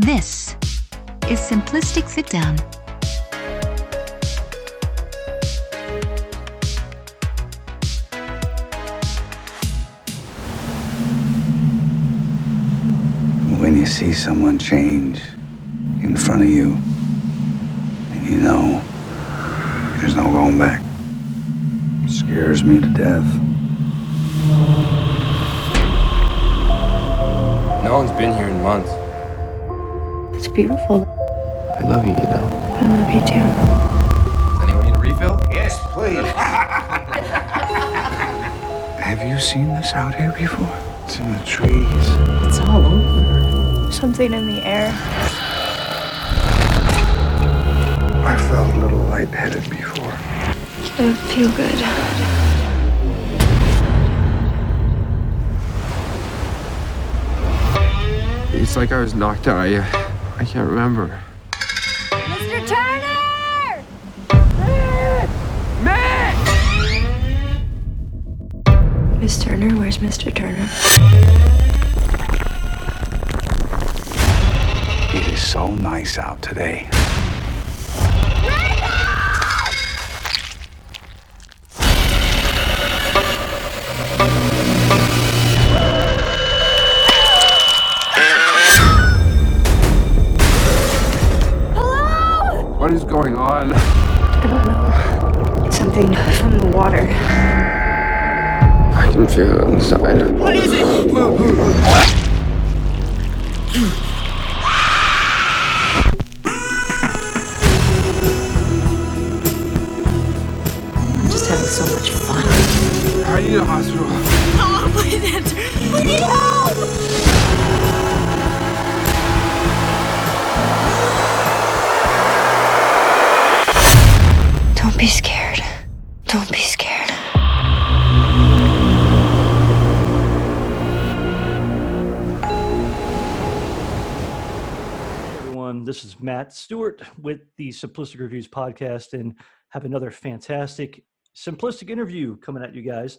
This is Simplistic Sit Down. When you see someone change in front of you, and you know there's no going back, it scares me to death. No one's been here in months. It's beautiful. I love you, you know. I love you too. Anyone need a refill? Yes, please. Have you seen this out here before? It's in the trees. It's all over. Something in the air. I felt a little lightheaded before. It would feel good. It's like I was knocked out. I, I can't remember. Mr. Turner! Miss Turner, where's Mr. Turner? It is so nice out today. What know. Something from the water. I can feel it on the side. I'm Stewart with the Simplistic Reviews podcast, and have another fantastic simplistic interview coming at you guys.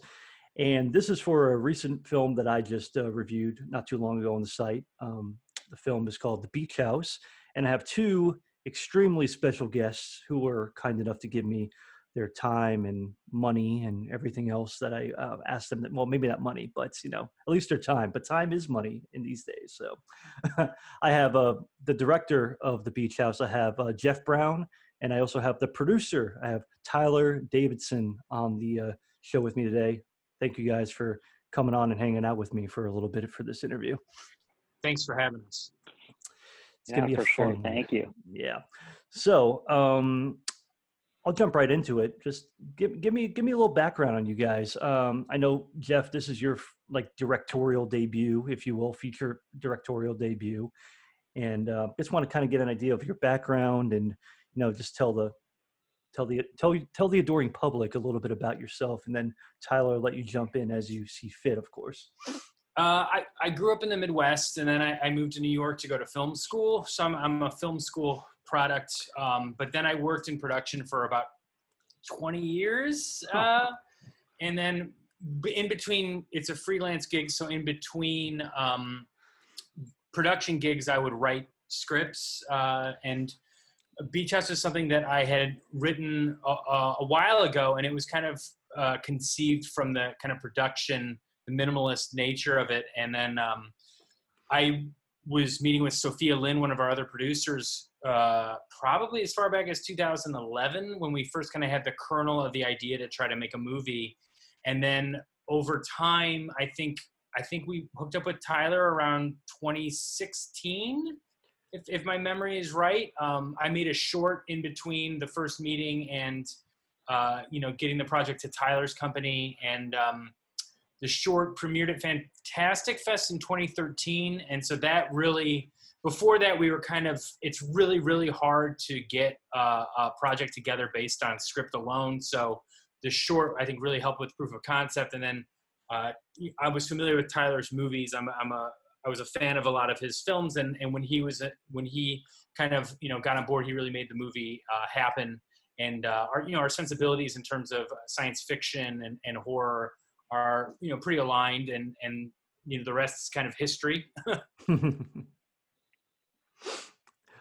And this is for a recent film that I just uh, reviewed not too long ago on the site. Um, the film is called The Beach House, and I have two extremely special guests who were kind enough to give me their time and money and everything else that I uh, asked them. That, well, maybe not money, but you know, at least their time. But time is money in these days. So I have uh, the director of the Beach House. I have uh, Jeff Brown, and I also have the producer. I have Tyler Davidson on the uh, show with me today. Thank you guys for coming on and hanging out with me for a little bit for this interview. Thanks for having us. It's gonna be for a sure. fun. Thank you. Yeah. So um, I'll jump right into it. Just give give me give me a little background on you guys. Um, I know Jeff, this is your like directorial debut, if you will, feature directorial debut, and uh, just want to kind of get an idea of your background and you know just tell the tell the tell tell the adoring public a little bit about yourself, and then Tyler let you jump in as you see fit, of course. Uh, I, I grew up in the Midwest and then I, I moved to New York to go to film school. So I'm, I'm a film school product. Um, but then I worked in production for about 20 years. Uh, and then in between, it's a freelance gig. So in between um, production gigs, I would write scripts. Uh, and Beach House was something that I had written a, a, a while ago. And it was kind of uh, conceived from the kind of production the minimalist nature of it. And then um, I was meeting with Sophia Lin, one of our other producers, uh, probably as far back as 2011 when we first kind of had the kernel of the idea to try to make a movie. And then over time, I think I think we hooked up with Tyler around 2016, if, if my memory is right. Um, I made a short in between the first meeting and uh, you know getting the project to Tyler's company and um, the short premiered at Fantastic Fest in 2013, and so that really before that we were kind of it's really really hard to get uh, a project together based on script alone. So the short I think really helped with proof of concept, and then uh, I was familiar with Tyler's movies. I'm I'm a I was a fan of a lot of his films, and and when he was when he kind of you know got on board, he really made the movie uh, happen. And uh, our you know our sensibilities in terms of science fiction and, and horror are you know pretty aligned and and you know the rest is kind of history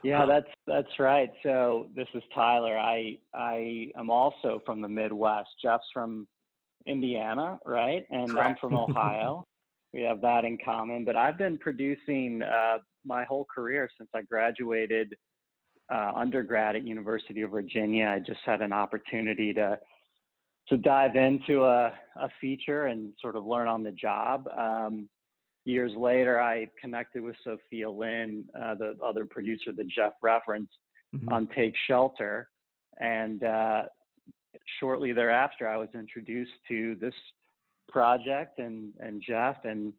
Yeah, that's that's right. So this is Tyler. I I am also from the Midwest. Jeff's from Indiana, right? And I'm from Ohio. we have that in common. But I've been producing uh, my whole career since I graduated uh, undergrad at University of Virginia. I just had an opportunity to to dive into a, a feature and sort of learn on the job. Um, years later, I connected with Sophia Lin, uh, the other producer that Jeff referenced, Mhm. on Take Shelter. And uh, shortly thereafter, I was introduced to this project and, and Jeff. And,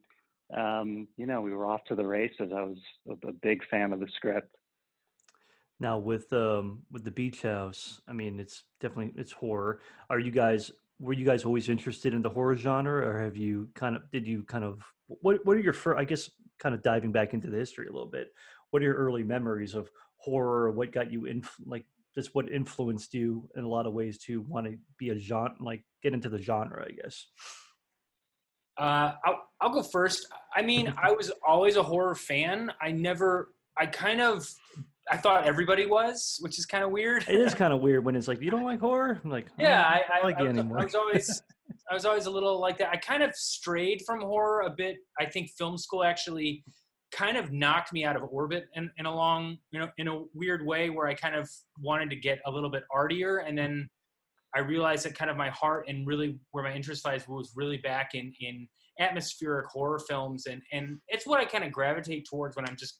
um, you know, we were off to the races. I was a, a big fan of the script. Now with um with the beach house, I mean it's definitely it's horror. Are you guys were you guys always interested in the horror genre or have you kind of did you kind of what what are your first? I guess kind of diving back into the history a little bit. What are your early memories of horror? What got you in like just what influenced you in a lot of ways to want to be a genre like get into the genre, I guess. Uh, I'll, I'll go first. I mean, I was always a horror fan. I never, I kind of, I thought everybody was, which is kind of weird. It is kind of weird when it's like you don't like horror. I'm like, yeah, "Oh, I, I, like I, it anymore. I was always, I was always a little like that. I kind of strayed from horror a bit. I think film school actually kind of knocked me out of orbit in, in a long, you know, in a weird way where I kind of wanted to get a little bit artier. And then I realized that kind of my heart and really where my interest lies was really back in, in atmospheric horror films. And, and it's what I kind of gravitate towards when I'm just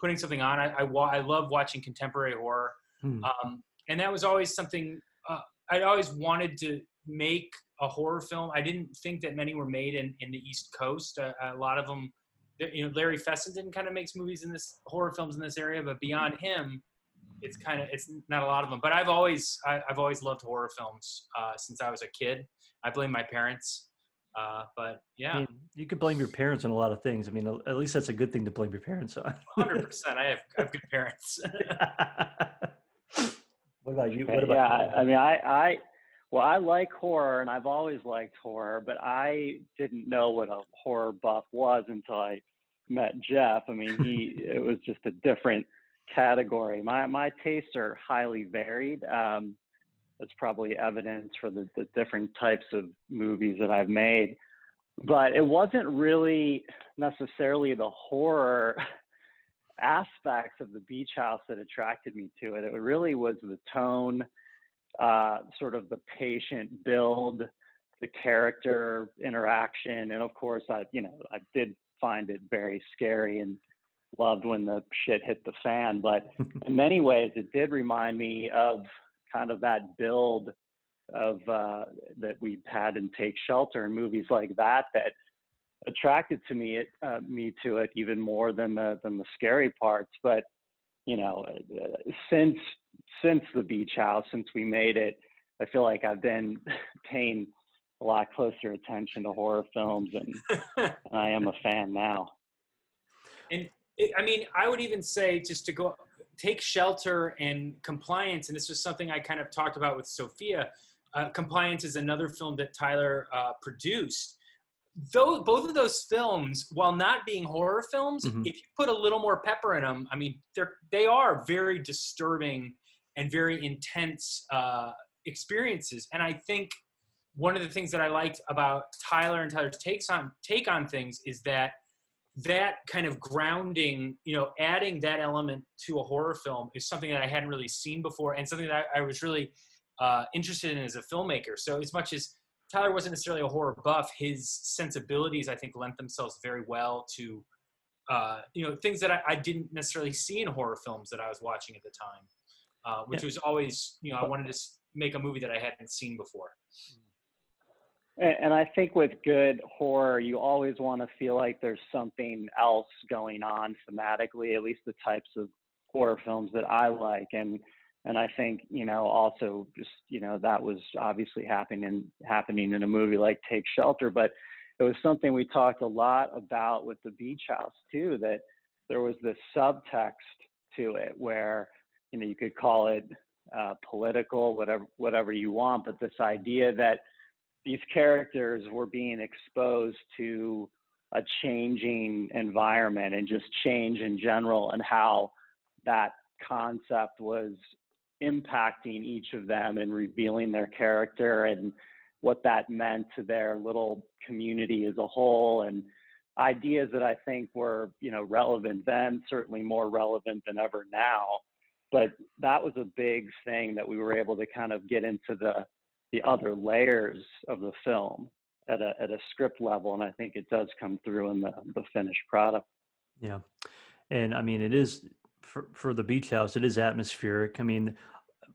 putting something on. I, I, wa- I love watching contemporary horror. Hmm. Um, and that was always something uh, I always wanted to make a horror film. I didn't think that many were made in, in the East Coast. Uh, a lot of them, you know, Larry Fessenden kind of makes movies in this horror films in this area, but beyond him, it's kind of it's not a lot of them. But I've always I, I've always loved horror films uh, since I was a kid. I blame my parents, uh, but I yeah, mean, you could blame your parents on a lot of things. I mean, at- at least that's a good thing to blame your parents on. hundred percent. I have I have good parents. what about you? What about yeah, you? I, I mean, I, I, well, I like horror, and I've always liked horror, but I didn't know what a horror buff was until I met Jeff. I mean, he, it was just a different category. My my tastes are highly varied. Um, that's probably evidence for the, the different types of movies that I've made. But it wasn't really necessarily the horror aspects of the beach house that attracted me to it. It really was the tone, uh, sort of the patient build, the character interaction, and of course, I you know I did find it very scary and loved when the shit hit the fan. But in many ways, it did remind me of kind of that build of uh, that we've had in Take Shelter and movies like that that attracted to me it uh, me to it even more than the than the scary parts but you know uh, since since the beach house since we made it i feel like i've been paying a lot closer attention to horror films and, and i am a fan now it, I mean, I would even say just to go take shelter and compliance, and this was something I kind of talked about with Sophia. Uh, compliance is another film that Tyler uh, produced. Though both of those films, while not being horror films, Mhm. if you put a little more pepper in them, I mean, they're they are very disturbing and very intense uh, experiences. And I think one of the things that I liked about Tyler and Tyler's takes on take on things is that that kind of grounding, you know, adding that element to a horror film is something that I hadn't really seen before and something that I, I was really uh, interested in as a filmmaker. So as much as Tyler wasn't necessarily a horror buff, his sensibilities, I think, lent themselves very well to, uh, you know, things that I, I didn't necessarily see in horror films that I was watching at the time, uh, which Yeah. was always, you know, I wanted to make a movie that I hadn't seen before. And, and I think with good horror, you always want to feel like there's something else going on thematically, at least the types of horror films that I like. And and I think, you know, also just, you know, that was obviously happening happening in a movie like Take Shelter, but it was something we talked a lot about with the beach house too, that there was this subtext to it where, you know, you could call it uh, political, whatever whatever you want, but this idea that these characters were being exposed to a changing environment and just change in general and how that concept was impacting each of them and revealing their character and what that meant to their little community as a whole and ideas that I think were, you know, relevant then, certainly more relevant than ever now. But that was a big thing that we were able to kind of get into the the other layers of the film at a at a script level, and I think it does come through in the the finished product. Yeah, and I mean it is for for the beach house. It is atmospheric. I mean,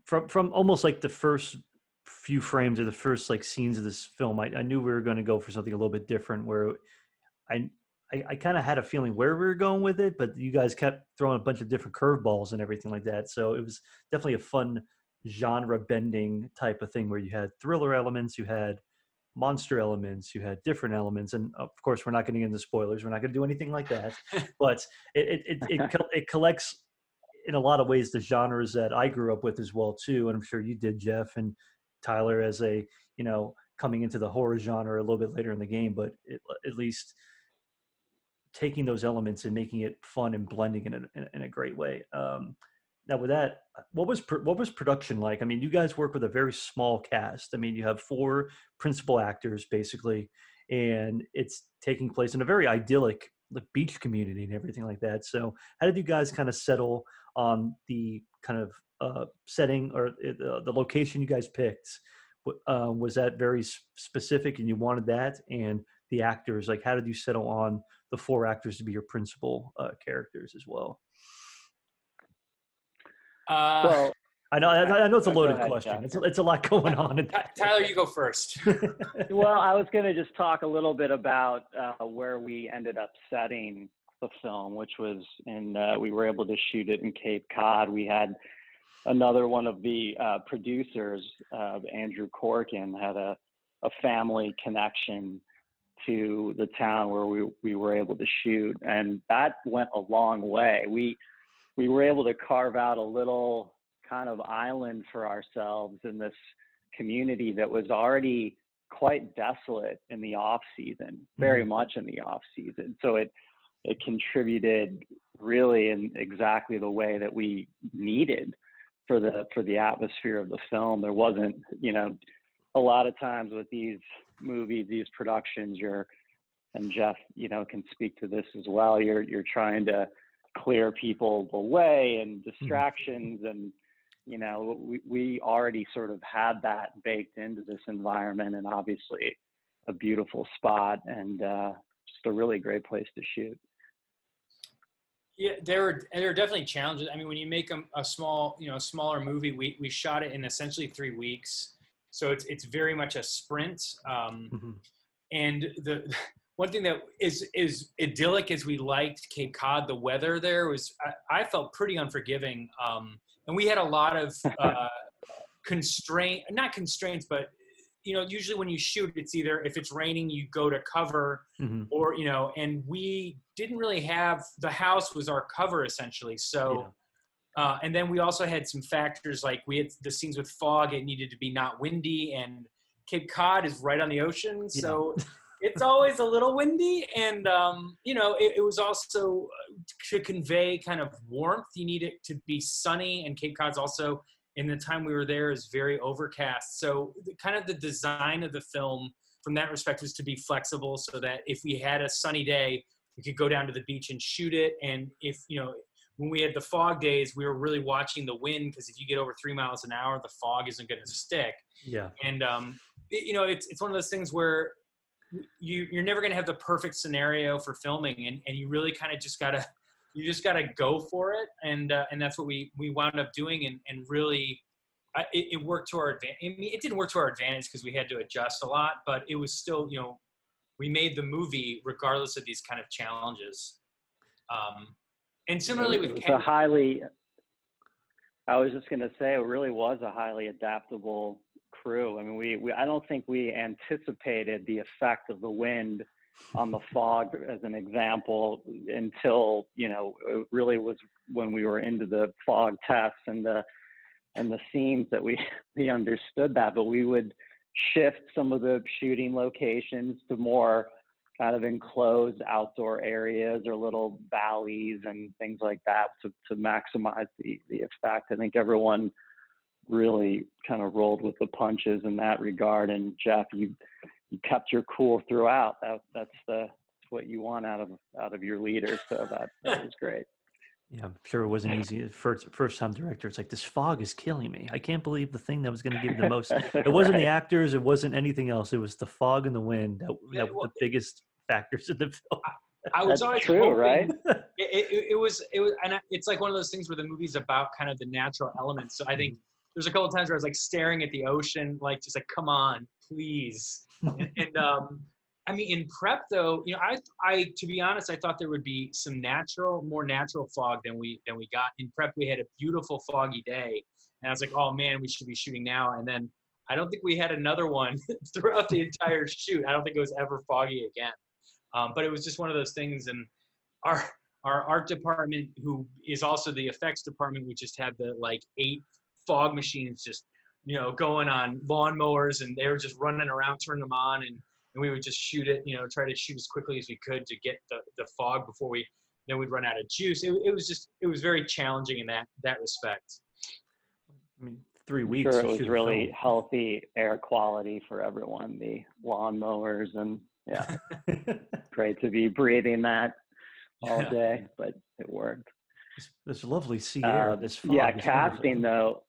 from from almost like the first few frames or the first like scenes of this film, I, I knew we were going to go for something a little bit different. Where I I, I kind of had a feeling where we were going with it, but you guys kept throwing a bunch of different curveballs and everything like that. So it was definitely a fun genre bending type of thing where you had thriller elements, you had monster elements, you had different elements, and of course we're not going to get into spoilers. We're not going to do anything like that, but it it it, it, it collects in a lot of ways the genres that I grew up with as well too, and I'm sure you did, Jeff and Tyler, as a you know coming into the horror genre a little bit later in the game, but it, at least taking those elements and making it fun and blending in a, in a great way. Um, now, with that, what was what was production like? I mean, you guys work with a very small cast. I mean, you have four principal actors basically, and it's taking place in a very idyllic like beach community and everything like that. So, how did you guys kind of settle on the kind of uh, setting or uh, the location you guys picked? Uh, was that very specific, and you wanted that? And the actors, like, how did you settle on the four actors to be your principal uh, characters as well? Uh, well, I know, I know it's a loaded ahead, question. It's, it's a lot going on. in that. Tyler, you go first. well, I was going to just talk a little bit about uh, where we ended up setting the film, which was in, uh, we were able to shoot it in Cape Cod. We had another one of the uh, producers, uh, Andrew Corkin, had a, a family connection to the town where we, we were able to shoot. And that went a long way. We, we were able to carve out a little kind of island for ourselves in this community that was already quite desolate in the off season, very mm-hmm. much in the off season. So it it contributed really in exactly the way that we needed for the for the atmosphere of the film. There wasn't, you know, a lot of times with these movies, these productions, you're and Jeff, you know, can speak to this as well. You're you're trying to clear people the way and distractions and you know we, we already sort of had that baked into this environment and obviously a beautiful spot and uh, just a really great place to shoot Yeah, there were there are definitely challenges. I mean, when you make a, a small, you know, a smaller movie, we we shot it in essentially three weeks, so it's it's very much a sprint. Um, Mhm. and the one thing that is is idyllic as we liked Cape Cod, the weather there was I, I felt pretty unforgiving, um, and we had a lot of uh, constraint, not constraints, but you know, usually when you shoot, it's either if it's raining, you go to cover, Mhm. or you know, and we didn't really have the house was our cover essentially, so. Uh, and then we also had some factors like we had the scenes with fog. It needed to be not windy, and Cape Cod is right on the ocean, so it's always a little windy. And um, you know, it, it was also uh, to convey kind of warmth. You need it to be sunny, and Cape Cod's also in the time we were there is very overcast. So the, kind of the design of the film from that respect was to be flexible, so that if we had a sunny day, we could go down to the beach and shoot it. And if you know when we had the fog days, we were really watching the wind because if you get over three miles an hour, the fog isn't going to stick. Yeah. And um, it- you know, it's it's one of those things where you you're never going to have the perfect scenario for filming, and and you really kind of just gotta you just gotta go for it, and uh, and that's what we we wound up doing, and and really. I, it, it worked to our advantage. I mean, it didn't work to our advantage because we had to adjust a lot, but it was still, you know, we made the movie regardless of these kind of challenges. Um, and similarly it with was Ken- a highly i was just going to say it really was a highly adaptable crew. I mean we, we i don't think we anticipated the effect of the wind on the fog as an example until you know it really was when we were into the fog tests and the and the scenes that we we understood that. But we would shift some of the shooting locations to more kind of enclosed outdoor areas or little valleys and things like that to, to maximize the, the effect. I think everyone really kind of rolled with the punches in that regard. And Jeff, you you kept your cool throughout. That that's the that's what you want out of out of your leader. So that that was great. Yeah, I'm sure it wasn't easy. First, first time director, it's like this fog is killing me. I can't believe the thing that was going to give the most. It wasn't the actors. It wasn't anything else. It was the fog and the wind that, Yeah, that were well, the biggest factors in the film. I was That's always true, hoping- right? It, it, it was it was and it's like one of those things where the movie's about kind of the natural elements. So I think there's a couple of times where I was like staring at the ocean, like just like come on, please. and, and um, I mean, in prep though, you know, I I to be honest, I thought there would be some natural, more natural fog than we than we got in prep. We had a beautiful foggy day, and I was like, oh man, we should be shooting now. And then I don't think we had another one throughout the entire shoot. I don't think it was ever foggy again. Um, but it was just one of those things, and our our art department, who is also the effects department, we just had the like eight fog machines just you know going on lawnmowers, and they were just running around, turning them on, and and we would just shoot it, you know, try to shoot as quickly as we could to get the, the fog before we then we'd run out of juice. It, it was just it was very challenging in that that respect. I mean, three weeks. sure it was really healthy air quality for everyone. The lawnmowers and yeah, great to be breathing that all Yeah. day, but it worked. This, this lovely sea air. Uh, this fog yeah, casting wonderful.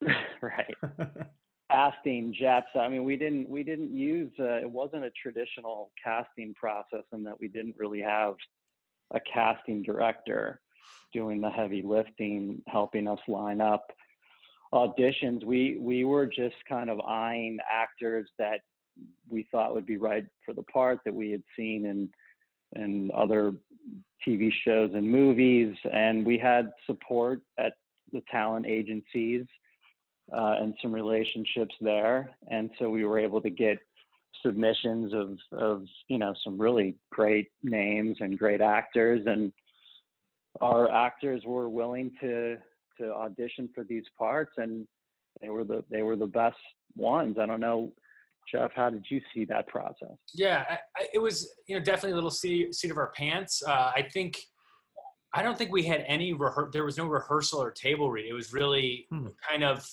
though, right? Casting Jets. I mean, we didn't we didn't use. Uh, it wasn't a traditional casting process, in that we didn't really have a casting director doing the heavy lifting, helping us line up auditions. We we were just kind of eyeing actors that we thought would be right for the part that we had seen in in other TV shows and movies, and we had support at the talent agencies uh, and some relationships there, and so we were able to get submissions of of you know some really great names and great actors, and our actors were willing to to audition for these parts, and they were the they were the best ones. I don't know, Jeff, how did you see that process? Yeah, I, I, it was you know definitely a little seat, seat of our pants. Uh, I think I don't think we had any rehe- there was no rehearsal or table read. It was really Hmm. kind of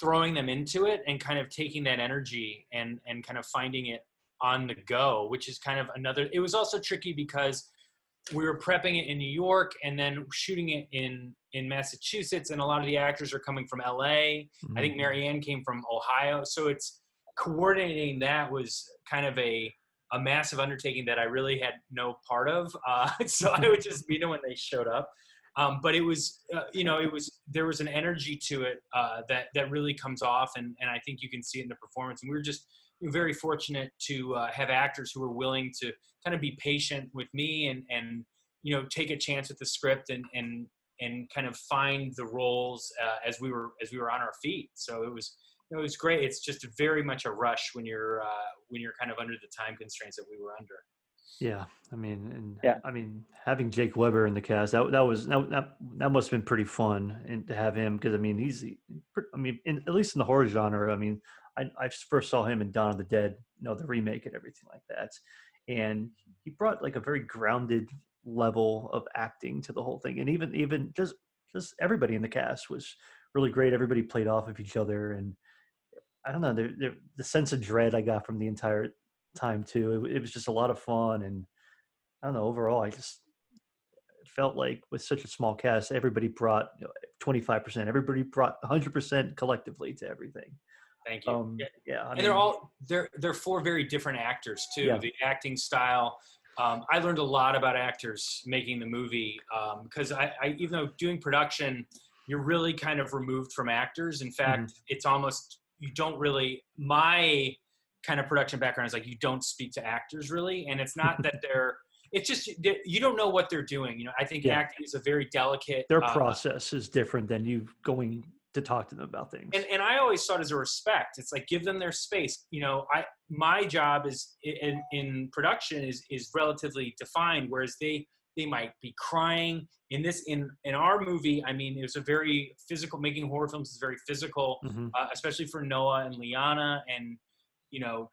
throwing them into it and kind of taking that energy and and kind of finding it on the go, which is kind of another. It was also tricky because we were prepping it in New York and then shooting it in in Massachusetts, and a lot of the actors are coming from LA. I Mm-hmm. think Maryann came from Ohio, so it's coordinating that was kind of a a massive undertaking that I really had no part of. Uh, so I would just meet them when they showed up. Um, but it was, uh, you know, it was there was an energy to it uh, that that really comes off, and and I think you can see it in the performance. And we were just very fortunate to uh, have actors who were willing to kind of be patient with me and and you know take a chance with the script and and and kind of find the roles uh, as we were as we were on our feet. So it was it was great. It's just very much a rush when you're uh, when you're kind of under the time constraints that we were under. Yeah, I mean, and Yeah. I mean, having Jake Weber in the cast that that was that that, that must have been pretty fun, and to have him because I mean he's, I mean, in, at least in the horror genre, I mean, I I first saw him in Dawn of the Dead, you know, the remake and everything like that, and he brought like a very grounded level of acting to the whole thing, and even even just just everybody in the cast was really great. Everybody played off of each other, and I don't know, the the, the sense of dread I got from the entire time too. It, it was just a lot of fun, and I don't know. Overall, I just felt like with such a small cast, everybody brought twenty five percent. Everybody brought one hundred percent collectively to everything. Thank you. Um, Yeah. yeah, I and they're all they're they're four very different actors too. Yeah. The acting style. Um, I learned a lot about actors making the movie because I, I even though doing production, you're really kind of removed from actors. In fact, it's almost you don't really my kind of production background is like you don't speak to actors really, and it's not that they're it's just that you don't know what they're doing. You know, I think Yeah. acting is a very delicate their uh, process is different than you going to talk to them about things. and, and I always thought as a respect, it's like give them their space. You know, I my job is in, in production is is relatively defined, whereas they they might be crying in this in in our movie. I mean, it was a very physical. Making horror films is very physical, Mhm. uh, especially for Noah and Liana, and you know,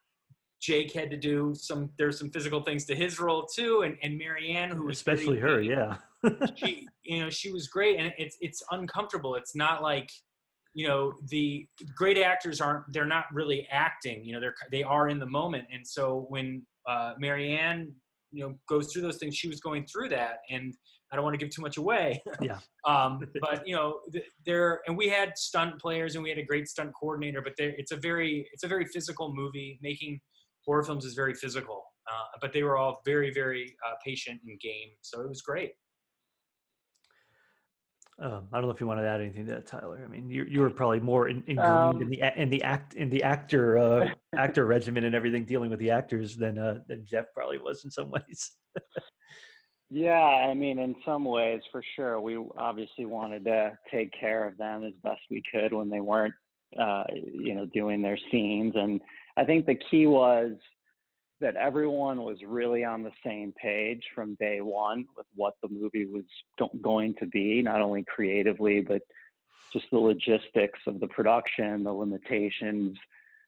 Jake had to do some. There's some physical things to his role too, and and Maryann, who was Especially her, yeah. she you know she was great and it's it's uncomfortable it's not like you know the great actors aren't they're not really acting you know they're they are in the moment and so when uh maryann you know goes through those things she was going through that and i don't want to give too much away. Yeah. um but you know th- there and we had stunt players and we had a great stunt coordinator but it's a very it's a very physical movie. Making horror films is very physical uh, but they were all very very uh, patient and game so it was great Um, I don't know if you want to add anything to that, Tyler. I mean, you you were probably more in, in Um, the a- in the act in the actor uh, actor regimen and everything, dealing with the actors than uh, than Jeff probably was in some ways. Yeah, I mean, in some ways, for sure. We obviously wanted to take care of them as best we could when they weren't, uh, you know, doing their scenes. And I think the key was that everyone was really on the same page from day one with what the movie was going to be, not only creatively, but just the logistics of the production, the limitations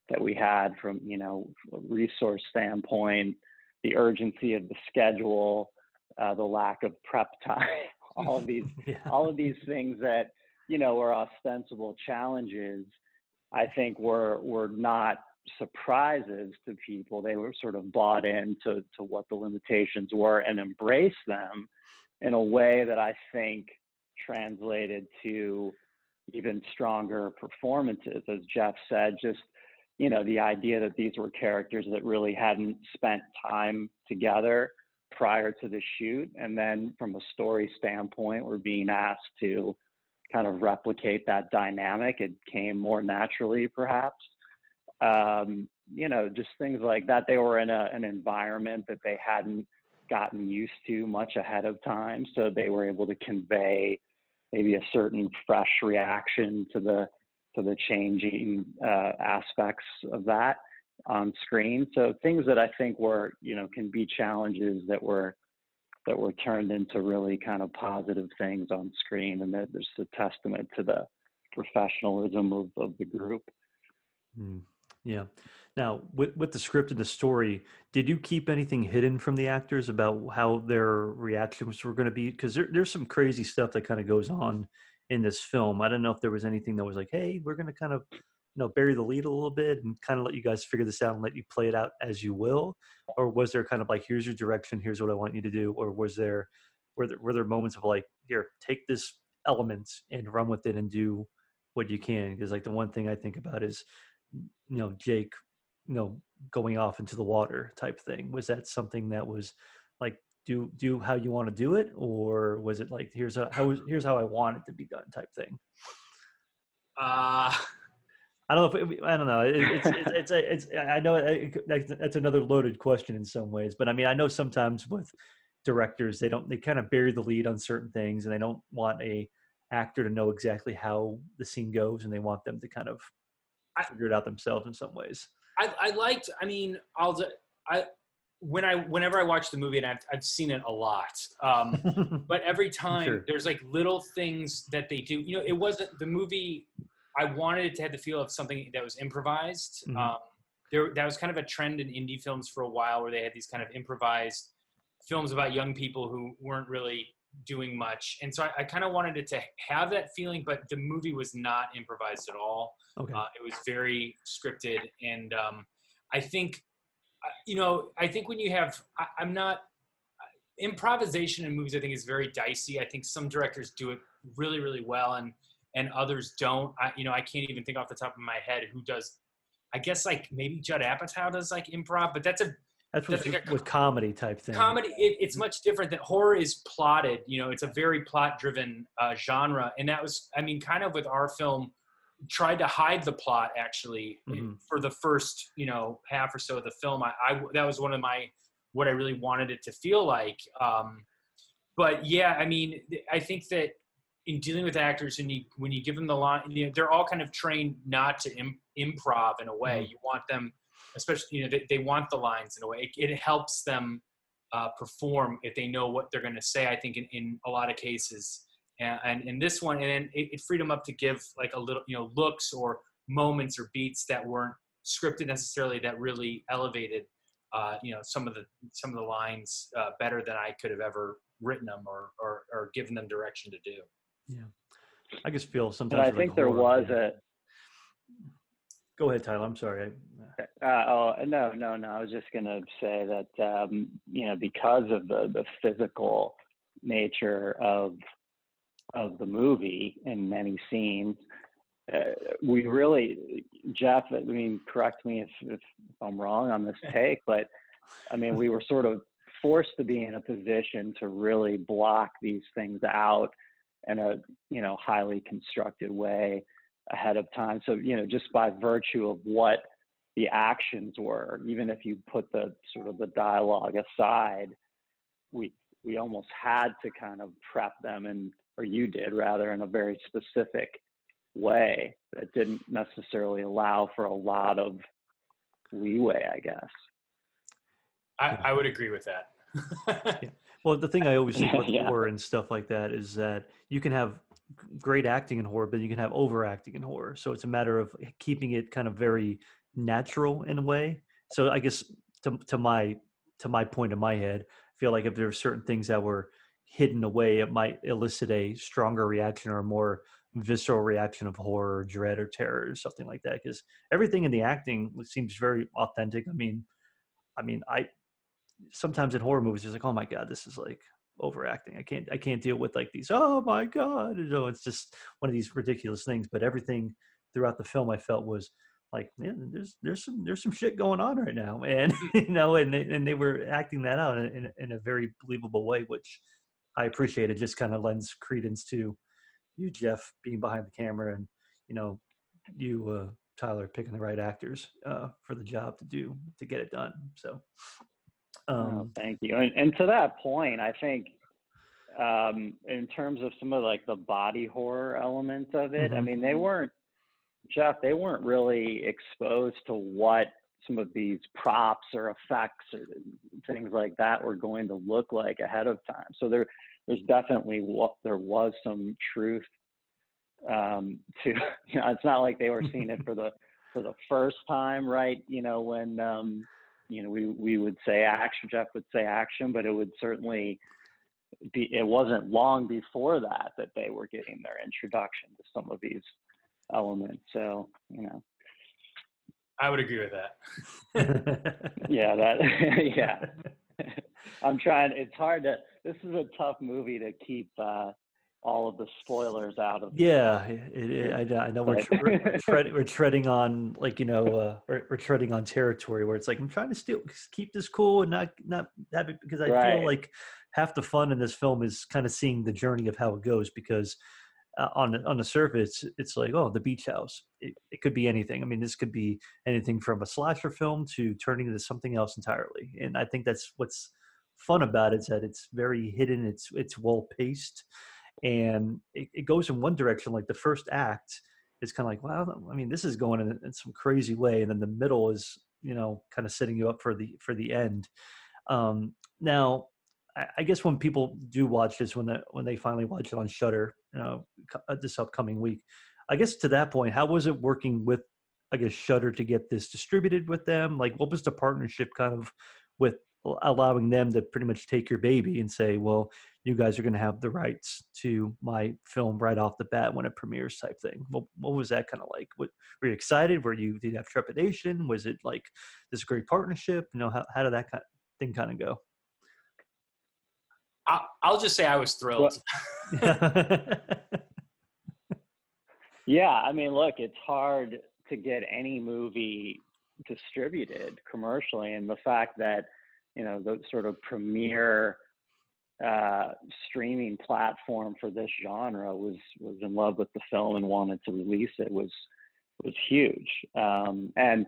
that we had from, you know, a resource standpoint, the urgency of the schedule, uh, the lack of prep time, all of these yeah. all of these things that you know were ostensible challenges i think were were not surprises to people. They were sort of bought into to what the limitations were and embraced them in a way that i think translated to even stronger performances. As jeff said just you know the idea that these were characters that really hadn't spent time together prior to the shoot and then from a story standpoint we're being asked to kind of replicate that dynamic. It came more naturally perhaps um, you know just things like that they were in a, an environment that they hadn't gotten used to much ahead of time so they were able to convey maybe a certain fresh reaction to the to the changing uh, aspects of that on screen. So things that I think were, you know, can be challenges that were that were turned into really kind of positive things on screen, and that there's a testament to the professionalism of, of the group. Mm, yeah. Now, with with the script and the story, did you keep anything hidden from the actors about how their reactions were going to be? Because there, there's some crazy stuff that kind of goes on in this film. I don't know if there was anything that was like, "Hey, we're going to kind of, you know, bury the lead a little bit and kind of let you guys figure this out and let you play it out as you will," or was there kind of like, "Here's your direction, here's what I want you to do," or was there were there were there moments of like, "Here, take this element and run with it and do what you can"? Because like the one thing I think about is, you know, Jake you know going off into the water type thing. Was that something that was like do do how you want to do it? Or was it like here's a how here's how i want it to be done type thing? Uh. I don't know if it, i don't know. It, it's, it's it's a, it's i know it, that's that's another loaded question in some ways but i mean i know sometimes with directors they don't they kind of bury the lead on certain things and they don't want a actor to know exactly how the scene goes and they want them to kind of I- figure it out themselves in some ways I, I liked. I mean, I'll. I when I whenever I watch the movie, and I've I've seen it a lot. Um, but every time Sure. there's like little things that they do. You know, it wasn't the movie. I wanted it to have the feel of something that was improvised. Mhm. Um, there, that was kind of a trend in indie films for a while, where they had these kind of improvised films about young people who weren't really doing much. And so I, I kind of wanted it to have that feeling, but the movie was not improvised at all. okay Uh, it was very scripted, and um, I think, uh, you know, I think when you have, I, I'm not improvisation in movies. I think is very dicey. I think some directors do it really, really well, and and others don't. I, you know, I can't even think off the top of my head who does. I guess like maybe Judd Apatow does like improv, but that's a that's with, like a with comedy type thing. Comedy it, it's much different than horror is plotted you know it's a very plot driven uh, genre and that was i mean kind of with our film tried to hide the plot actually Mhm. for the first you know half or so of the film. I, I that was one of my what i really wanted it to feel like um, but yeah i mean i think that in dealing with actors and you when you give them the line you know they're all kind of trained not to Im- improv in a way. You want them especially you know they, they want the lines in a way it, it helps them uh, perform if they know what they're going to say i think in, in a lot of cases and, and in this one and then it, it freed them up to give like a little you know looks or moments or beats that weren't scripted necessarily that really elevated uh, you know some of the some of the lines uh, better than I could have ever written them or, or or given them direction to do. Yeah, I just feel But sometimes. I with, like, think there horror, was yeah. a Go ahead, Tyler. I'm sorry. Uh, oh no, no, no. I was just gonna say that um, you know because of the the physical nature of of the movie in many scenes, uh, we really, Jeff. I mean, correct me if, if I'm wrong on this take, but I mean, we were sort of forced to be in a position to really block these things out in a you know highly constructed way ahead of time. So you know, just by virtue of what the actions were, even if you put the sort of the dialogue aside, we we almost had to kind of prep them and or you did rather in a very specific way that didn't necessarily allow for a lot of leeway, I guess. I, I would agree with that. Well, the thing I always think with Yeah. horror and stuff like that is that you can have great acting in horror, but you can have overacting in horror. So it's a matter of keeping it kind of very natural in a way. So I guess to to my to my point in my head, I feel like if there are certain things that were hidden away, it might elicit a stronger reaction or a more visceral reaction of horror, dread, or terror, or something like that. Because everything in the acting seems very authentic. I mean, I mean, I sometimes in horror movies, it's like, oh my god, this is like overacting. I can't, I can't deal with like these. Oh my god, you know, it's just one of these ridiculous things. But everything throughout the film, I felt was like, man, there's there's some there's some shit going on right now, and you know, and they, and they were acting that out in, in, a very believable way, which I appreciate. It just kind of lends credence to you, Jeff, being behind the camera, and you know, you, uh, Tyler, picking the right actors uh, for the job to do to get it done. So. Oh, Um, thank you. And, and to that point, I think um, in terms of some of like the body horror elements of it, I Mhm. mean, they weren't, Jeff, they weren't really exposed to what some of these props or effects or things like that were going to look like ahead of time. So there, there's definitely what there was some truth um, to. You know, it's not like they were seeing it for the for the first time, right? You know, when um, you know we we would say action, Jeff would say action, but it would certainly be. It wasn't long before that that they were getting their introduction to some of these elements. So you know, I would agree with that. yeah, that yeah. I'm trying. It's hard to. This is a tough movie to keep uh, all of the spoilers out of. Yeah, it, it, I, know- I know we're, tre- we're, tread, we're treading on like you know uh, we're, we're treading on territory where it's like I'm trying to still keep this cool and not not have it because I Right. feel like half the fun in this film is kind of seeing the journey of how it goes because uh, on on the surface it's like oh the beach house. It, it could be anything. I mean this could be anything from a slasher film to turning into something else entirely. And I think that's what's fun about it is that it's very hidden it's it's well paced and it, it goes in one direction. Like the first act is kind of like wow i mean this is going in, in some crazy way and then the middle is you know kind of setting you up for the for the end. Um now I, guess when people do watch this when they when they finally watch it on shudder you know uh, this upcoming week. I guess to that point how was it working with i guess shudder to get this distributed with them? Like what was the partnership kind of with allowing them to pretty much take your baby and say well you guys are going to have the rights to my film right off the bat when it premieres type thing? What, what was that kind of like? What, were you excited? Were you did you have trepidation? Was it like this great partnership? You know how, how did that kind thing kind of go? I, I'll just say I was thrilled. Yeah, I mean, look, it's hard to get any movie distributed commercially, and the fact that you know the sort of premier uh, streaming platform for this genre was was in love with the film and wanted to release it was was huge. Um, and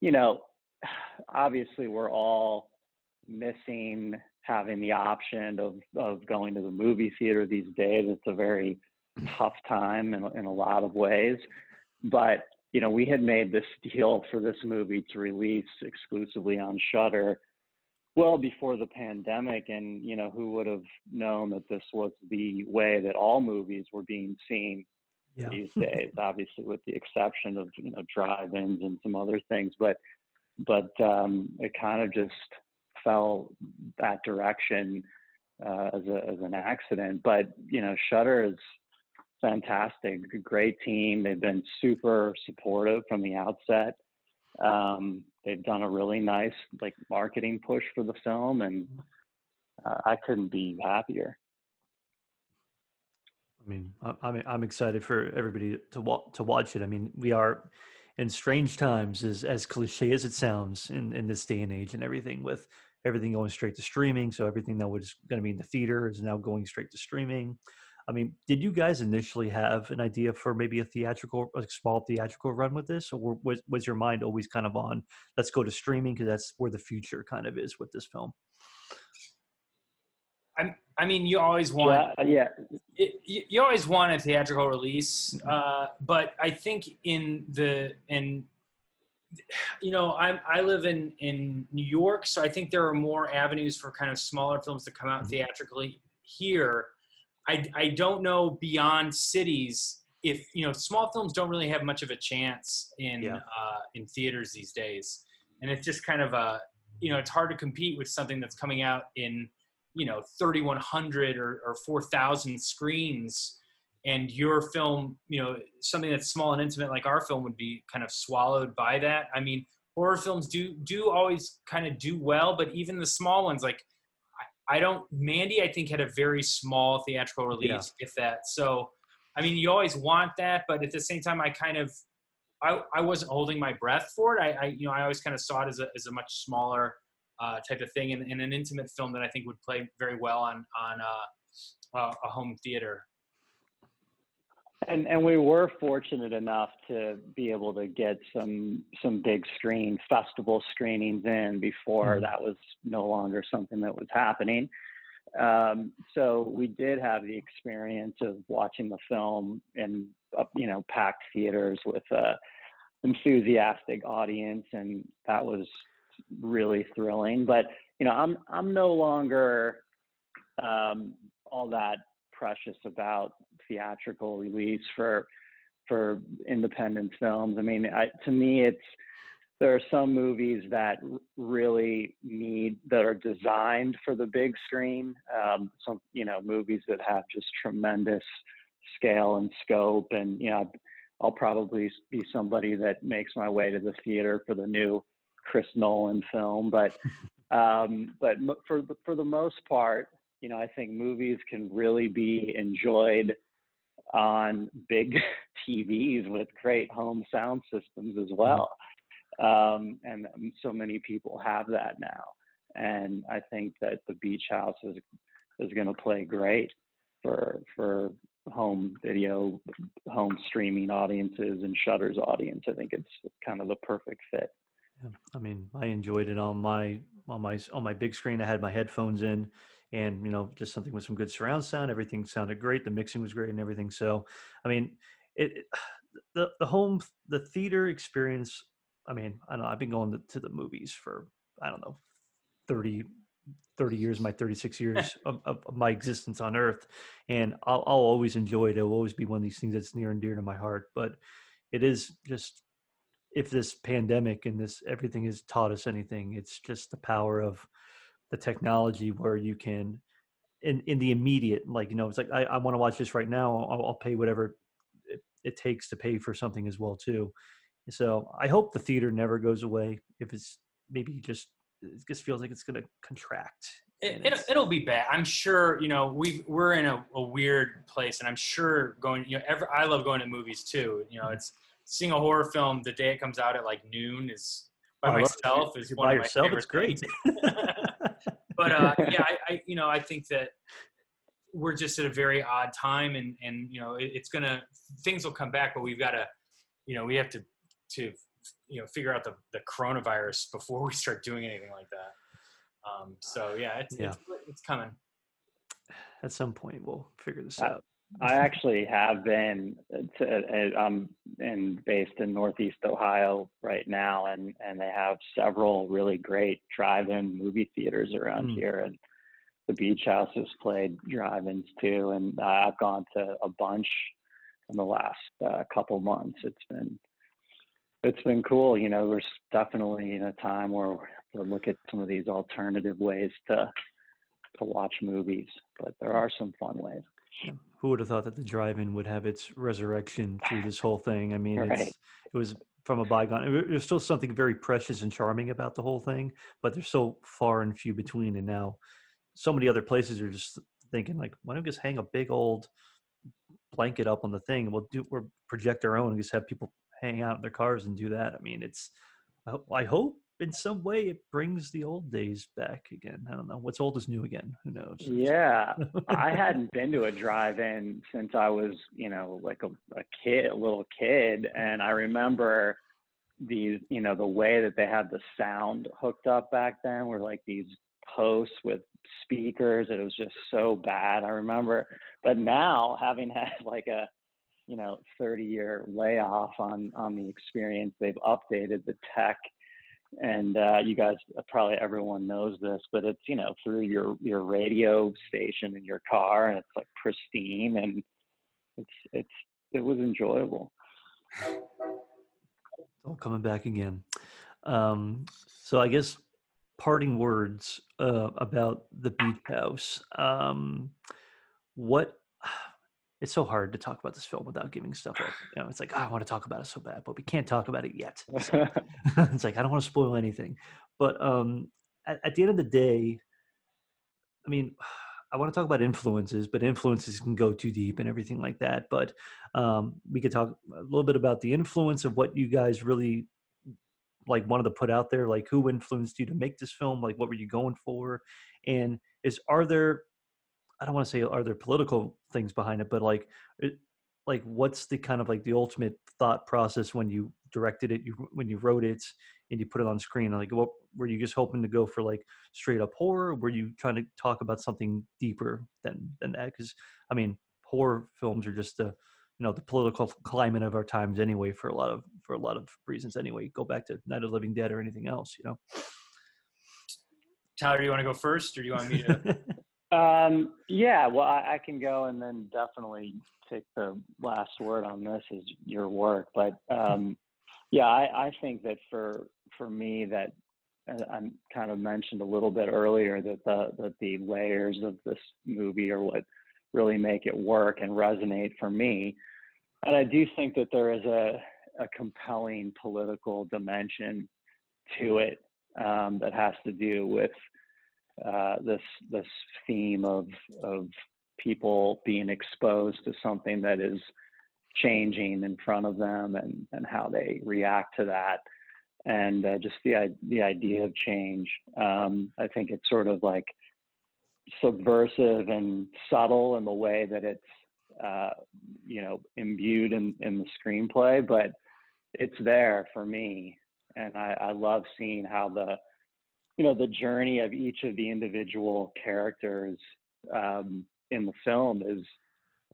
you know, obviously, we're all missing having the option of of going to the movie theater these days. It's a very tough time in, in a lot of ways. But you know, we had made this deal for this movie to release exclusively on Shudder well before the pandemic, and you know, who would have known that this was the way that all movies were being seen Yeah. these days. Obviously, with the exception of you know drive-ins and some other things, but but um, it kind of just fell that direction uh, as a as an accident. But you know, Shudder is fantastic, great team. They've been super supportive from the outset. Um, they've done a really nice like marketing push for the film, and uh, I couldn't be happier. I mean, I- I'm I'm excited for everybody to wa- to watch it. I mean, we are in strange times, as as cliche as it sounds, in in this day and age, and everything with everything going straight to streaming. So everything that was going to be in the theater is now going straight to streaming. I mean, did you guys initially have an idea for maybe a theatrical, a small theatrical run with this, or was was your mind always kind of on let's go to streaming because that's where the future kind of is with this film? I, I mean, you always want uh, Yeah, yeah, it, you, you always want a theatrical release, mm-hmm. uh, but I think in the in you know I I live in in New York, so I think there are more avenues for kind of smaller films to come out mm-hmm. theatrically here. I I don't know beyond cities if you know small films don't really have much of a chance in Yeah. uh, in theaters these days, and it's just kind of a you know it's hard to compete with something that's coming out in you know 3100 or, or 4000 screens. And your film you know something that's small and intimate like our film would be kind of swallowed by that. I mean horror films do do always kind of do well but even the small ones like i, don't mandy i think had a very small theatrical release if that. So i mean you always want that but at the same time i kind of i, I wasn't holding my breath for it. I, I you know i always kind of saw it as a, as a much smaller uh, type of thing, and, and an intimate film that I think would play very well on on uh, uh, a home theater. And and we were fortunate enough to be able to get some some big screen festival screenings in before Mhm. that was no longer something that was happening. Um, so we did have the experience of watching the film in you know packed theaters with a enthusiastic audience, and that was really thrilling. But you know, I'm I'm no longer um, all that precious about theatrical release for for independent films. I mean, I, to me, it's there are some movies that really need that are designed for the big screen. Um, some you know movies that have just tremendous scale and scope, and you know, I'll probably be somebody that makes my way to the theater for the new Chris Nolan film, but um, but for the, for the most part, you know, I think movies can really be enjoyed on big TVs with great home sound systems as well. Um, and so many people have that now. And I think that the Beach House is is going to play great for for home video, home streaming audiences, and Shudder's audience. I think it's kind of the perfect fit. Yeah, I mean, I enjoyed it on my on my on my big screen. I had my headphones in, and you know, just something with some good surround sound. Everything sounded great. The mixing was great and everything. So, I mean, it, the the home the theater experience. I mean, I don't know. I've been going to, to the movies for I don't know 30, 30 years, my 36 years of, of, of my existence on earth. And I'll, I'll always enjoy it. It'll always be one of these things that's near and dear to my heart. But it is just, if this pandemic and this everything has taught us anything, it's just the power of the technology where you can, in, in the immediate, like, you know, it's like, I, I want to watch this right now. I'll, I'll pay whatever it, it takes to pay for something as well, too. So I hope the theater never goes away. If it's maybe just it just feels like it's going to contract. It, and it, it's- it'll be bad. I'm sure. You know, we we're in a, a weird place, and I'm sure going. You know, every, I love going to movies too. You Mm-hmm. know, it's seeing a horror film the day it comes out at like noon is by I myself is one by of my yourself, favorite it's great. things. but uh, yeah, I, I you know I think that we're just at a very odd time, and and you know it, it's gonna things will come back, but we've got to you know we have to to you know figure out the the coronavirus before we start doing anything like that. Um, so yeah, it's, Yeah. it's it's coming. At some point, we'll figure this Uh, out. I actually have been to, uh, I'm in, based in Northeast Ohio right now, and, and they have several really great drive-in movie theaters around Mm. here, and the Beach House has played drive-ins too, and I've gone to a bunch in the last uh, couple months. It's been it's been cool. You know, we're definitely in a time where we look at some of these alternative ways to to watch movies, but there are some fun ways. Who would have thought that the drive-in would have its resurrection through this whole thing? I mean, Right. it's it was from a bygone. There's still something very precious and charming about the whole thing, but they're so far and few between. And now, so many other places are just thinking like, why don't we just hang a big old blanket up on the thing and we'll do or project our own and just have people hang out in their cars and do that. I mean, it's I hope in some way it brings the old days back again. I don't know what's old is new again. Who knows? Yeah, I hadn't been to a drive-in since I was, you know, like a, a kid, a little kid, and I remember these, you know, the way that they had the sound hooked up back then were like these posts with speakers. It was just so bad. I remember, but now having had like a, you know, 30-year layoff on on the experience, they've updated the tech and uh, you guys probably everyone knows this, but it's you know through your your radio station in your car, and it's like pristine, and it's it's it was enjoyable. It's all coming back again. Um, so I guess parting words uh, about the beach house. Um, what it's so hard to talk about this film without giving stuff up. You know, it's like "Ah, I want to talk about it so bad, but we can't talk about it yet. So it's like I don't want to spoil anything. But um, at, at the end of the day, I mean, I want to talk about influences, but influences can go too deep and everything like that. But um, we could talk a little bit about the influence of what you guys really like wanted to put out there. Like who influenced you to make this film? Like what were you going for? And is are there? I don't want to say are there political things behind it, but like, it, like what's the kind of like the ultimate thought process when you directed it, you when you wrote it, and you put it on screen? Like, what were you just hoping to go for like straight up horror? Were you trying to talk about something deeper than than that? Because I mean, horror films are just the you know the political climate of our times anyway for a lot of for a lot of reasons anyway. Go back to Night of the Living Dead or anything else, you know Tyler, do you want to go first, or do you want me to? Um, yeah, well, I, I can go and then definitely take the last word on this is your work. But um, yeah, I, I think that for for me that uh, I kind of mentioned a little bit earlier that the that the layers of this movie are what really make it work and resonate for me. And I do think that there is a a compelling political dimension to it um, that has to do with uh, this this theme of of people being exposed to something that is changing in front of them and and how they react to that. And uh, just the the idea of change. Um, i think it's sort of like subversive and subtle in the way that it's uh, you know imbued in in the screenplay but it's there for me. And i i love seeing how the you know the journey of each of the individual characters um, in the film is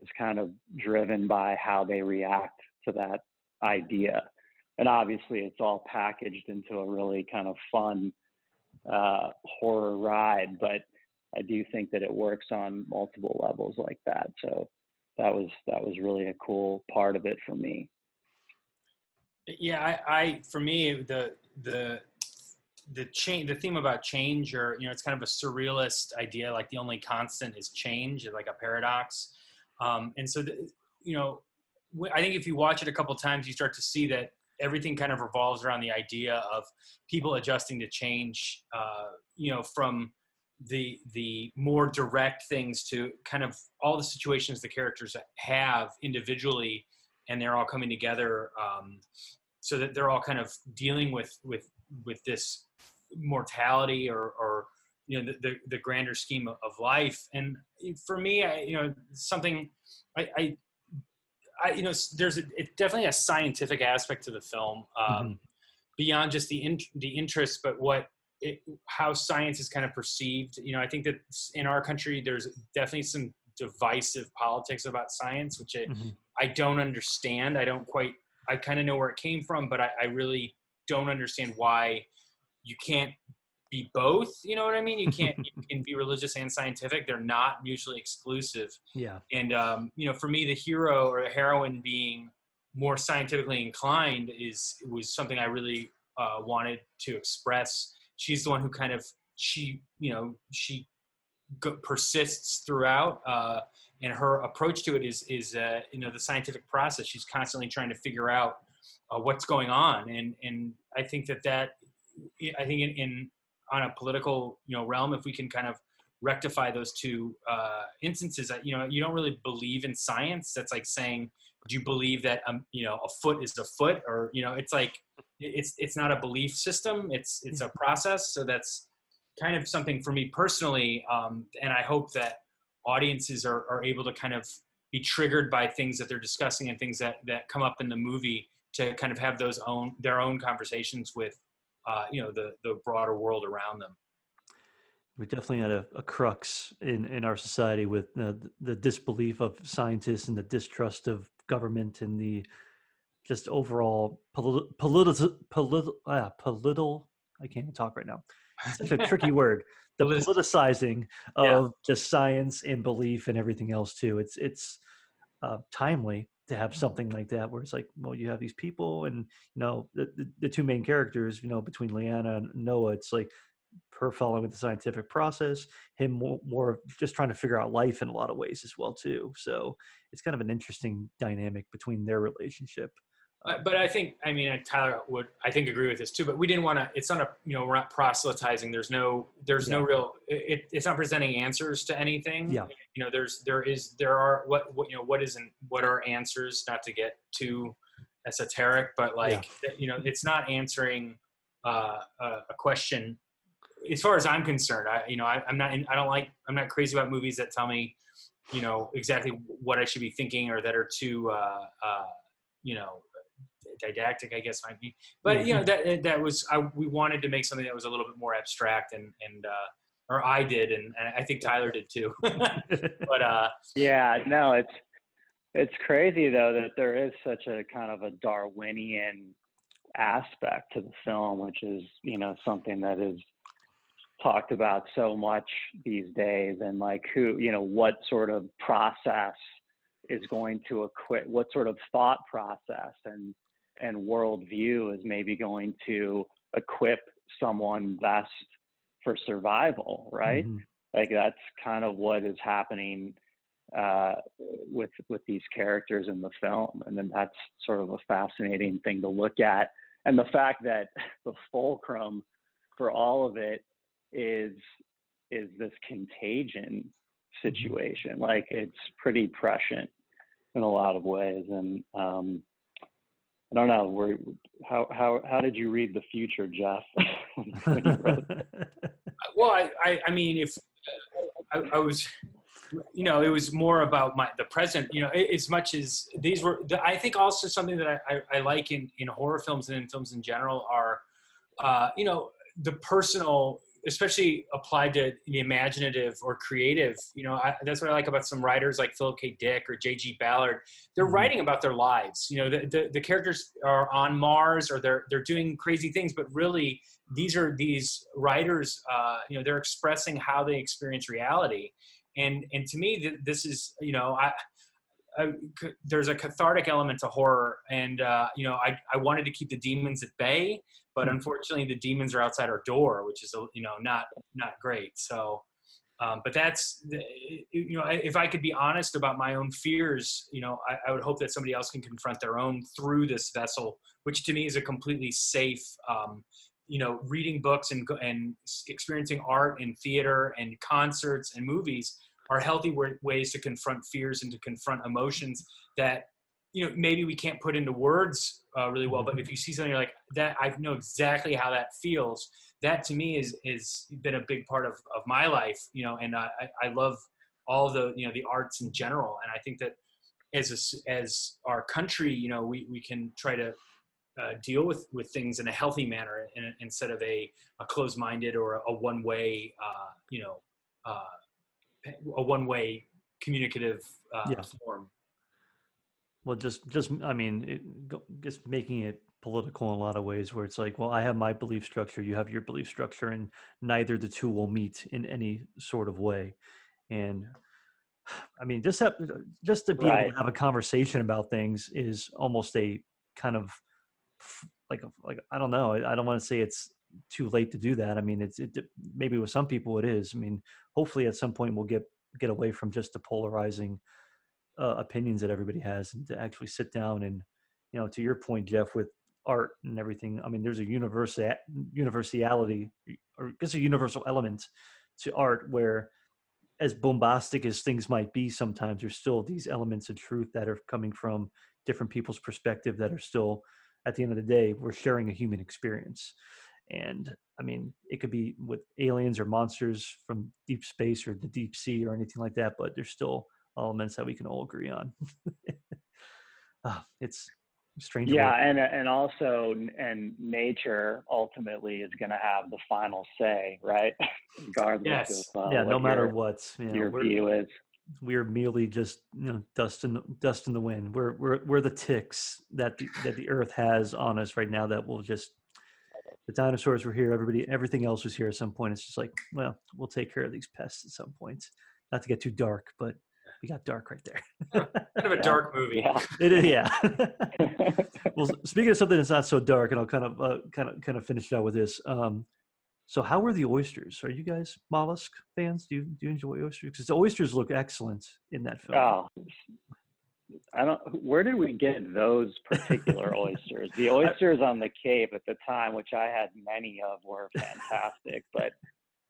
is kind of driven by how they react to that idea. And obviously it's all packaged into a really kind of fun uh, horror ride but i do think that it works on multiple levels like that. So that was that was really a cool part of it for me. Yeah I, I for me the the the change the theme about change or you know it's kind of a surrealist idea like the only constant is change like a paradox. Um, and so the, you know i think if you watch it a couple times you start to see that everything kind of revolves around the idea of people adjusting to change uh, you know from the the more direct things to kind of all the situations the characters have individually and they're all coming together um, so that they're all kind of dealing with with with this mortality or or you know the the, the grander scheme of, of life. And for me I, you know something I, I I you know there's a, it definitely a scientific aspect to the film um, beyond just the in, the interest but what it, how science is kind of perceived. You know I think that in our country there's definitely some divisive politics about science which I, Mhm. I don't understand. I don't quite I kind of know where it came from but I, I really don't understand why you can't be both. You know what I mean? You can't you can be religious and scientific. They're not mutually exclusive. Yeah. And um, you know, for me, the hero or the heroine being more scientifically inclined is was something I really uh, wanted to express. She's the one who kind of she you know she go, persists throughout, uh, and her approach to it is is uh, you know the scientific process. She's constantly trying to figure out uh, what's going on, and and I think that that I think in, in on a political you know realm, if we can kind of rectify those two uh, instances, that you know you don't really believe in science. That's like saying, do you believe that um you know a foot is a foot, or you know it's like it's it's not a belief system. It's it's a process. So that's kind of something for me personally, um, and I hope that audiences are, are able to kind of be triggered by things that they're discussing and things that, that come up in the movie to kind of have those own their own conversations with uh, you know the the broader world around them. We definitely had a, a crux in, in our society with uh, the disbelief of scientists and the distrust of government and the just overall political political politi- ah, political. I can't even talk right now. It's such a tricky word. The Politic- politicizing Yeah. of just science and belief and everything else too. It's it's uh, timely to have mm-hmm. something like that where it's like, well, you have these people and you know the, the, the two main characters, you know, between Liana and Noah, it's like her following the scientific process, him more, more just trying to figure out life in a lot of ways as well too. So it's kind of an interesting dynamic between their relationship. Uh, but I think, I mean, Tyler would, I think, agree with this too. But we didn't want to. It's not a, you know, we're not proselytizing. There's no, there's no real. It, it's not presenting answers to anything. Yeah. You know, there's, there is, there are what, what you know, what isn't, what are answers? Not to get too esoteric, but like, you know, it's not answering uh, a, a question. As far as I'm concerned, I, you know, I, I'm not, in, I don't like, I'm not crazy about movies that tell me, you know, exactly what I should be thinking or that are too, uh, uh, you know, didactic, I guess might be. But you know that that was I, we wanted to make something that was a little bit more abstract and and uh, or I did and, and I think Tyler did too. but uh, Yeah, no, it's it's crazy though that there is such a kind of a Darwinian aspect to the film, which is you know something that is talked about so much these days, and like who you know what sort of process is going to equip what sort of thought process and and worldview is maybe going to equip someone best for survival, right? Mhm. like that's kind of what is happening uh, with with these characters in the film, and then that's sort of a fascinating thing to look at. And the fact that the fulcrum for all of it is is this contagion situation. Like it's pretty prescient in a lot of ways, and um, I don't know. How how how did you read the future, Jeff? well, I, I I mean if I, I was you know it was more about my the present you know as much as these were i think also something that I, I, I like in in horror films and in films in general are uh, you know the personal especially applied to the imaginative or creative you know I, that's what i like about some writers like philip k. Dick or j.g ballard. They're Mhm. writing about their lives you know the, the, the characters are on mars or they're they're doing crazy things but really these are these writers uh, you know they're expressing how they experience reality. And and to me th- this is you know I, I c- there's a cathartic element to horror and uh, you know I, I wanted to keep the demons at bay but Mhm. unfortunately the demons are outside our door which is you know not not great so um, but that's you know if i could be honest about my own fears you know I, I would hope that somebody else can confront their own through this vessel which to me is a completely safe um, you know reading books and and experiencing art and theater and concerts and movies are healthy ways to confront fears and to confront emotions that you know maybe we can't put into words uh, really well but if you see something you're like that i know exactly how that feels. That to me is is been a big part of, of my life you know and I, I love all the you know the arts in general and i think that as a as our country you know we, we can try to uh, deal with with things in a healthy manner in, instead of a, a closed-minded or a, a one-way uh, you know uh, a one-way communicative uh, Yeah. form Well, just just I mean, it, just making it political in a lot of ways, where it's like, well, I have my belief structure, you have your belief structure, and neither the two will meet in any sort of way. And I mean, just have, just to be able to have a conversation about things is almost a kind of like like I don't know. I, I don't want to say it's too late to do that. I mean, it's it, maybe with some people it is. I mean, hopefully at some point we'll get get away from just the polarizing uh, opinions that everybody has and to actually sit down and you know to your point jeff with art and everything i mean there's a universal universality or it's a universal element to art where as bombastic as things might be sometimes there's still these elements of truth that are coming from different people's perspective that are still at the end of the day we're sharing a human experience. And i mean it could be with aliens or monsters from deep space or the deep sea or anything like that but there's still elements that we can all agree on Ah, it's strange Yeah, and and also and nature ultimately is going to have the final say, right? Regardless Yes. of uh, yeah no matter your, what you know, your view is. we're merely just you know dust in the- dust in the wind we're we're, we're the ticks that the, that the earth has on us right now that will just the dinosaurs were here everybody everything else was here at some point it's just like well we'll take care of these pests at some point not to get too dark but we got dark right there Kind of a Yeah. dark movie. Yeah. it is yeah well speaking of something that's not so dark and i'll kind of uh, kind of kind of finish it out with this um so how were the oysters are you guys mollusk fans do you do you enjoy oysters because the oysters look excellent in that film oh, I don't. Where did we get those particular oysters? The oysters on the Cape at the time, which I had many of, were fantastic, but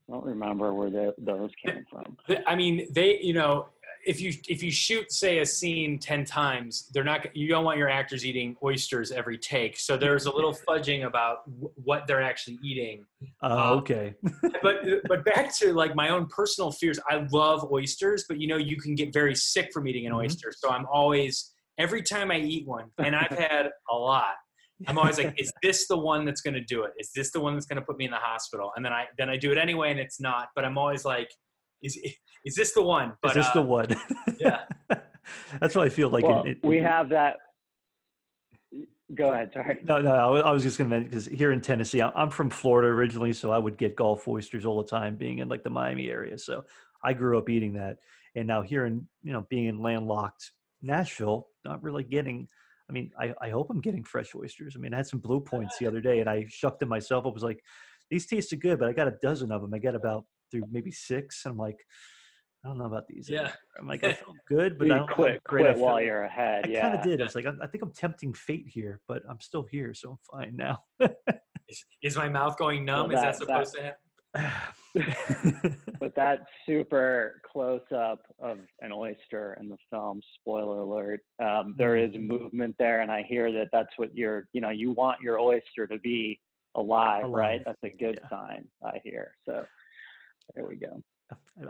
I don't remember where the, those came from. I mean, they, you know, if you if you shoot say a scene 10 times, they're not you don't want your actors eating oysters every take. So there's a little fudging about w- what they're actually eating. Oh, Um, okay. But but back to like my own personal fears. I love oysters, but you know, you can get very sick from eating an Mhm. oyster. So I'm always every time I eat one, and I've had a lot. I'm always like, is this the one that's going to do it? Is this the one that's going to put me in the hospital? And then I then I do it anyway, and it's not. But I'm always like, is is this the one? But Is this uh, the one? yeah. That's what I feel like. well, in, we have that. Go ahead. Sorry. No, no, I wa- I was just going to mention because here in Tennessee, I- I'm from Florida originally, so I would get Gulf oysters all the time, being in like the Miami area. So I grew up eating that, and now here in you know being in landlocked Nashville, not really getting. I mean, I, I hope I'm getting fresh oysters. I mean, I had some blue points the other day, and I shucked them myself. I was like, these tasted good, but I got a dozen of them. I got about through maybe six, and I'm like, I don't know about these. Yeah. anymore. I'm like, I felt good, but I don't know how quit, great I quit while you're ahead. I yeah. kind of did. I was like, I, I think I'm tempting fate here, but I'm still here, so I'm fine now. Is, is my mouth going numb? Well, is that- that supposed to happen? But that super close up of an oyster in the film, spoiler alert, um, there is Mm-hmm. movement there, and I hear that that's what you're, you know, you want your oyster to be alive, right? That's a good yeah. sign, I hear. So there we go.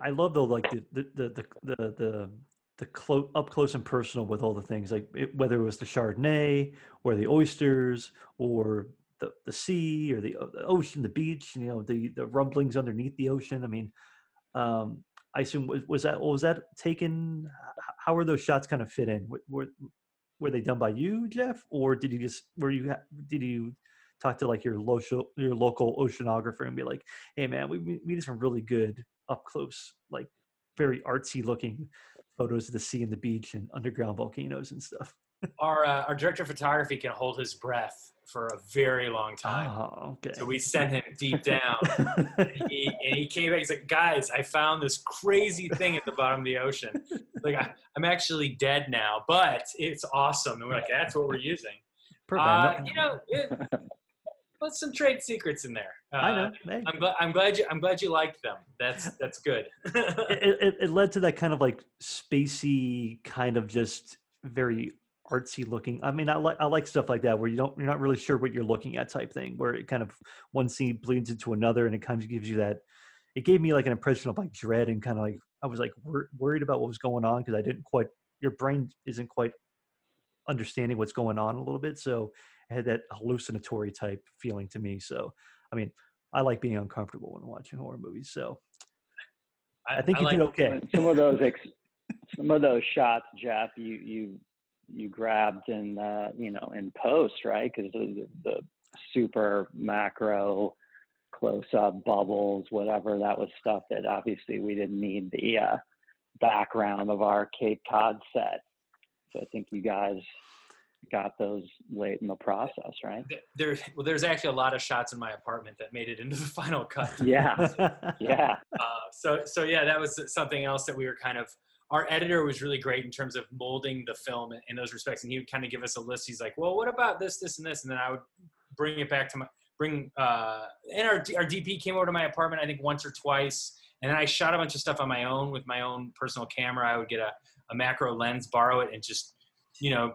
I love though, like the the the the the, the, clo- up close and personal with all the things, like it, whether it was the Chardonnay or the oysters or the, the sea or the, o- the ocean, the beach, you know, the the rumblings underneath the ocean. I mean, um, I assume was, was that was that taken? How were those shots kind of fit in? Were, were they done by you, Jeff, or did you just were you did you talk to like your local your local oceanographer and be like, hey man, we we need some really good up close, like very artsy looking photos of the sea and the beach and underground volcanoes and stuff. Our uh, our director of photography can hold his breath for a very long time. Oh, okay. So we sent him deep down. and he, and he came back. He's like, guys, I found this crazy thing at the bottom of the ocean. Like, I, I'm actually dead now, but it's awesome. And we're like, that's what we're using. Uh, you know, it, put some trade secrets in there. Uh, I know. Hey, I'm glad. I'm glad you. I'm glad you liked them. That's that's good. it, it, it led to that kind of like spacey kind of just very artsy looking i mean i like i like stuff like that where you don't you're not really sure what you're looking at type thing where it kind of one scene bleeds into another and it kind of gives you that it gave me like an impression of like dread and kind of like i was like wor- worried about what was going on because i didn't quite your brain isn't quite understanding what's going on a little bit so it had that hallucinatory type feeling to me so i mean i like being uncomfortable when watching horror movies so I think you like, did okay. Some of those ex- some of those shots, Jeff, you you you grabbed in uh, you know in post, right? Because the, the super macro close up bubbles, whatever that was stuff that obviously we didn't need the uh, background of our Cape Cod set. So I think you guys got those late in the process, right? There, well, there's actually a lot of shots in my apartment that made it into the final cut. Yeah, yeah. Uh, so, so yeah, that was something else that we were kind of. Our editor was really great in terms of molding the film in those respects, and he would kind of give us a list. He's like, "Well, what about this, this, and this?" And then I would bring it back to my bring. Uh, and our our DP came over to my apartment, I think once or twice, and then I shot a bunch of stuff on my own with my own personal camera. I would get a, a macro lens, borrow it, and just you know,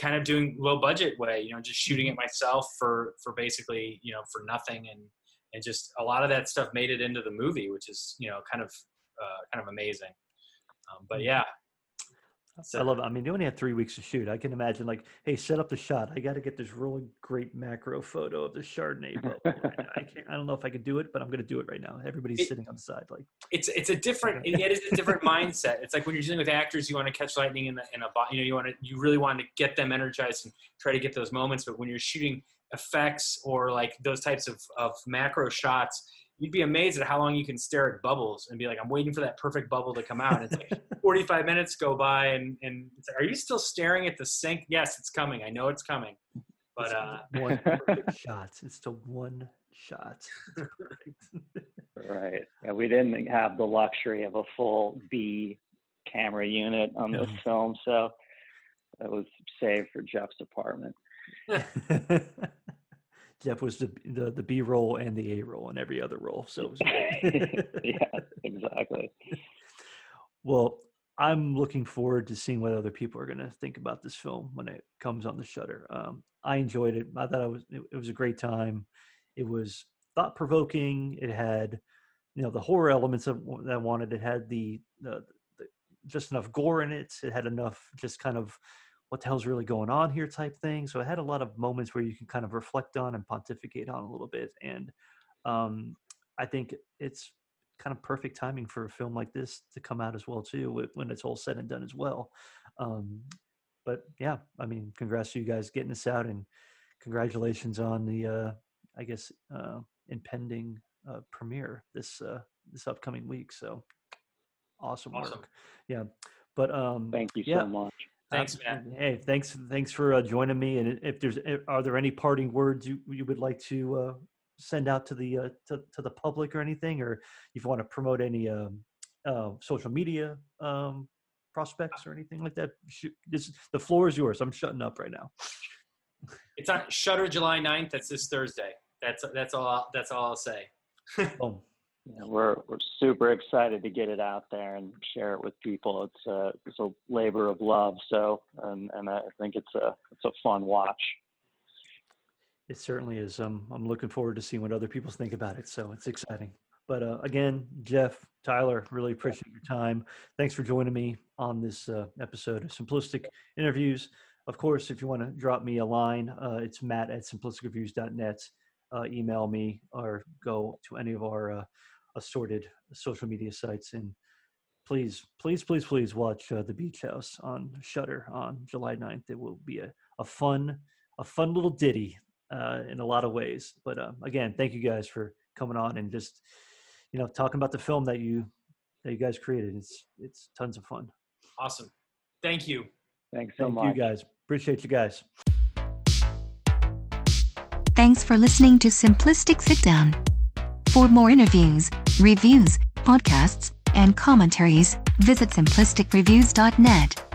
kind of doing low budget way, you know, just shooting it myself for for basically you know for nothing, and and just a lot of that stuff made it into the movie, which is you know kind of uh, kind of amazing. Um, but yeah, I love it. I mean, you only had three weeks to shoot. I can imagine, like, hey, set up the shot. I got to get this really great macro photo of the Chardonnay bubble. I can't. I don't know if I can do it, but I'm going to do it right now. Everybody's It- sitting on the side, like, it's it's a different it is a different mindset. It's like when you're dealing with actors, you want to catch lightning in the in a you know you want to you really want to get them energized and try to get those moments. But when you're shooting effects or like those types of of macro shots, you'd be amazed at how long you can stare at bubbles and be like, I'm waiting for that perfect bubble to come out. And it's like 45 minutes go by and and it's like, are you still staring at the sink? Yes, it's coming. I know it's coming. But it's uh, one perfect shot. It's the one shot. Right. Yeah, we didn't have the luxury of a full B camera unit on this film, so that was saved for Jeff's apartment. Jeff was the the, the B roll and the A roll and every other roll. So it was great. yeah, exactly. Well, I'm looking forward to seeing what other people are going to think about this film when it comes on the Shudder. Um, I enjoyed it. I thought it was it, it was a great time. It was thought provoking. It had, you know, the horror elements of, that I wanted. It had the, the the just enough gore in it. It had enough just kind of what the hell's really going on here type thing. So I had a lot of moments where you can kind of reflect on and pontificate on a little bit. And um, I think it's kind of perfect timing for a film like this to come out as well too when it's all said and done as well um, but yeah i mean congrats to you guys getting this out and congratulations on the uh, i guess uh, impending uh, premiere this uh, this upcoming week so awesome, Awesome. work yeah but um Thank you yeah, so much. Thanks, Matt. hey thanks thanks for uh, joining me and if there's eh, are there any parting words you, you would like to uh, send out to the uh, to, to the public or anything or if you want to promote any um, uh, social media um, prospects or anything like that shoot, this, the floor is yours i'm shutting up right now it's on Shudder July 9th. That's this Thursday. That's that's all. That's all I'll say. Boom. We're we're super excited to get it out there and share it with people. It's a it's a labor of love. So and and I think it's a it's a fun watch. It certainly is. Um, I'm looking forward to seeing what other people think about it. So it's exciting. But uh, again, Jeff, Tyler, really appreciate your time. Thanks for joining me on this uh, episode of Simplistic Interviews. Of course, if you want to drop me a line, uh, it's matt at simplisticreviews.net. Uh, email me or go to any of our uh, assorted social media sites. And please, please, please, please watch uh, The Beach House on Shudder on July 9th. It will be a, a fun, a fun little ditty uh, in a lot of ways. But uh, again, thank you guys for coming on and just you know talking about the film that you that you guys created. It's it's tons of fun. Awesome. Thank you. Thanks so Thank much. you guys. Appreciate you guys. Thanks for listening to Simplistic Sit Down. For more interviews, reviews, podcasts, and commentaries, visit simplisticreviews.net.